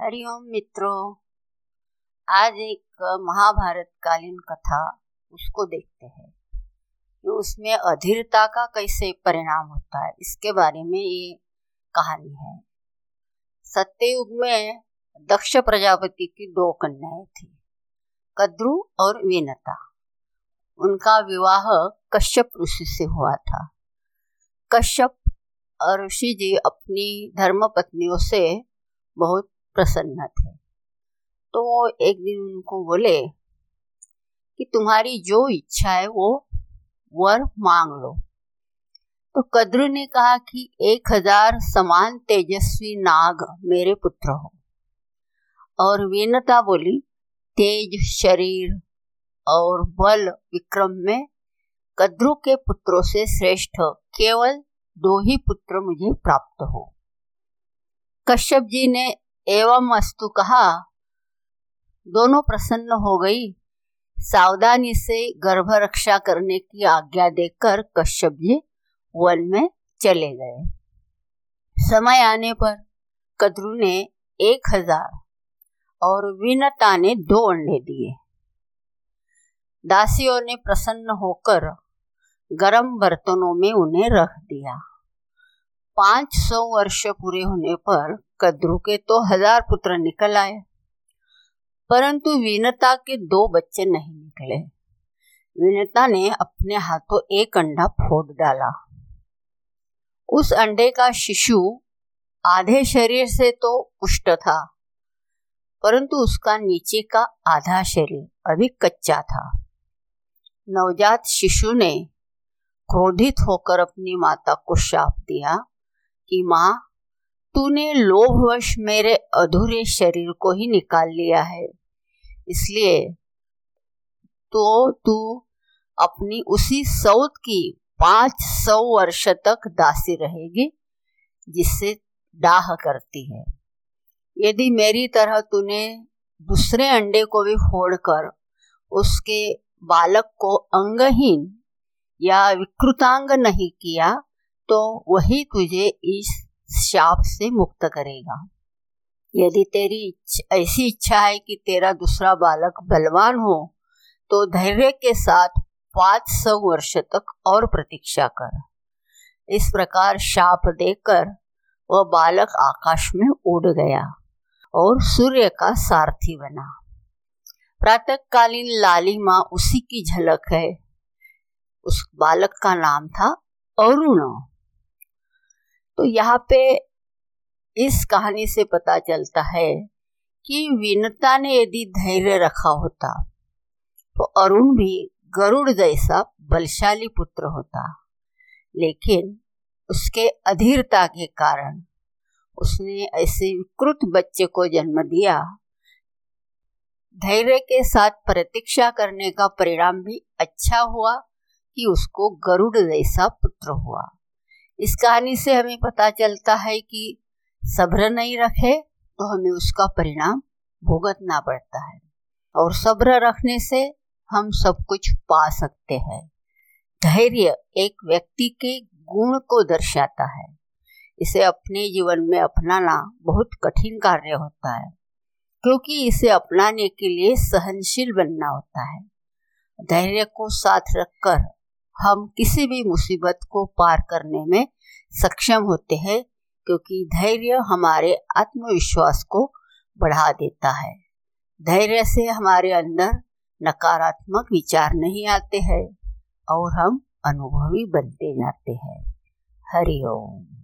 हरिओम मित्रों, आज एक महाभारत कालीन कथा उसको देखते हैं कि उसमें अधीरता का कैसे परिणाम होता है, इसके बारे में ये कहानी है। सत्ययुग में दक्ष प्रजापति की दो कन्याएँ थी, कद्रु और विनता। उनका विवाह कश्यप ऋषि से हुआ था। कश्यप ऋषि जी अपनी धर्म पत्नियों से बहुत प्रसन्न थे। तो एक दिन उनको बोले कि तुम्हारी जो इच्छा है वो वर मांग लो। तो कद्र ने कहा कि एक हज़ार समान तेजस्वी नाग मेरे पुत्र हो। और वीनता बोली, तेज शरीर और बल विक्रम में कद्रु के पुत्रों से श्रेष्ठ केवल दो ही पुत्र मुझे प्राप्त हो। कश्यप जी ने एवं अस्तु कहा। दोनों प्रसन्न हो गई। सावधानी से गर्भ रक्षा करने की आज्ञा देकर कश्यप जी वन में चले गए। समय आने पर कद्रु ने एक हज़ार और विनता ने दो अंडे दिए। दासियों ने प्रसन्न होकर गरम बर्तनों में उन्हें रख दिया। पाँच सौ वर्ष पूरे होने पर कद्रु के तो हज़ार पुत्र निकल आए। परंतु विनता के दो बच्चे नहीं निकले। विनता ने अपने हाथों एक अंडा फोड़ डाला। उस अंडे का शिशु आधे शरीर से तो पुष्ट था, परंतु उसका नीचे का आधा शरीर अभी कच्चा था। नवजात शिशु ने क्रोधित होकर अपनी माता को शाप दिया। कि माँ, तूने लोभवश मेरे अधूरे शरीर को ही निकाल लिया है। इसलिए तो तू अपनी उसी सौत की पाँच सौ वर्ष तक दासी रहेगी, जिससे डाह करती है। यदि मेरी तरह तूने दूसरे अंडे को भी फोड़कर उसके बालक को अंगहीन या विकृतांग नहीं किया तो वही तुझे इस शाप से मुक्त करेगा। यदि तेरी ऐसी इच्छा है कि तेरा दूसरा बालक बलवान हो तो धैर्य के साथ पाँच सौ वर्ष तक और प्रतीक्षा कर। इस प्रकार शाप देकर वह बालक आकाश में उड़ गया और सूर्य का सारथी बना। प्रातःकालीन लालिमा उसी की झलक है। उस बालक का नाम था अरुण। तो यहाँ पे इस कहानी से पता चलता है कि विनता ने यदि धैर्य रखा होता तो अरुण भी गरुड़ जैसा बलशाली पुत्र होता। लेकिन उसके अधीरता के कारण उसने ऐसे विकृत बच्चे को जन्म दिया। धैर्य के साथ प्रतीक्षा करने का परिणाम भी अच्छा हुआ कि उसको गरुड़ जैसा पुत्र हुआ। इस कहानी से हमें पता चलता है कि सब्र नहीं रखे तो हमें उसका परिणाम भुगतना पड़ता है। और सब्र रखने से हम सब कुछ पा सकते हैं। धैर्य एक व्यक्ति के गुण को दर्शाता है। इसे अपने जीवन में अपनाना बहुत कठिन कार्य होता है, क्योंकि इसे अपनाने के लिए सहनशील बनना होता है। धैर्य को साथ रखकर हम किसी भी मुसीबत को पार करने में सक्षम होते हैं, क्योंकि धैर्य हमारे आत्मविश्वास को बढ़ा देता है। धैर्य से हमारे अंदर नकारात्मक विचार नहीं आते हैं और हम अनुभवी बनते जाते हैं। हरिओम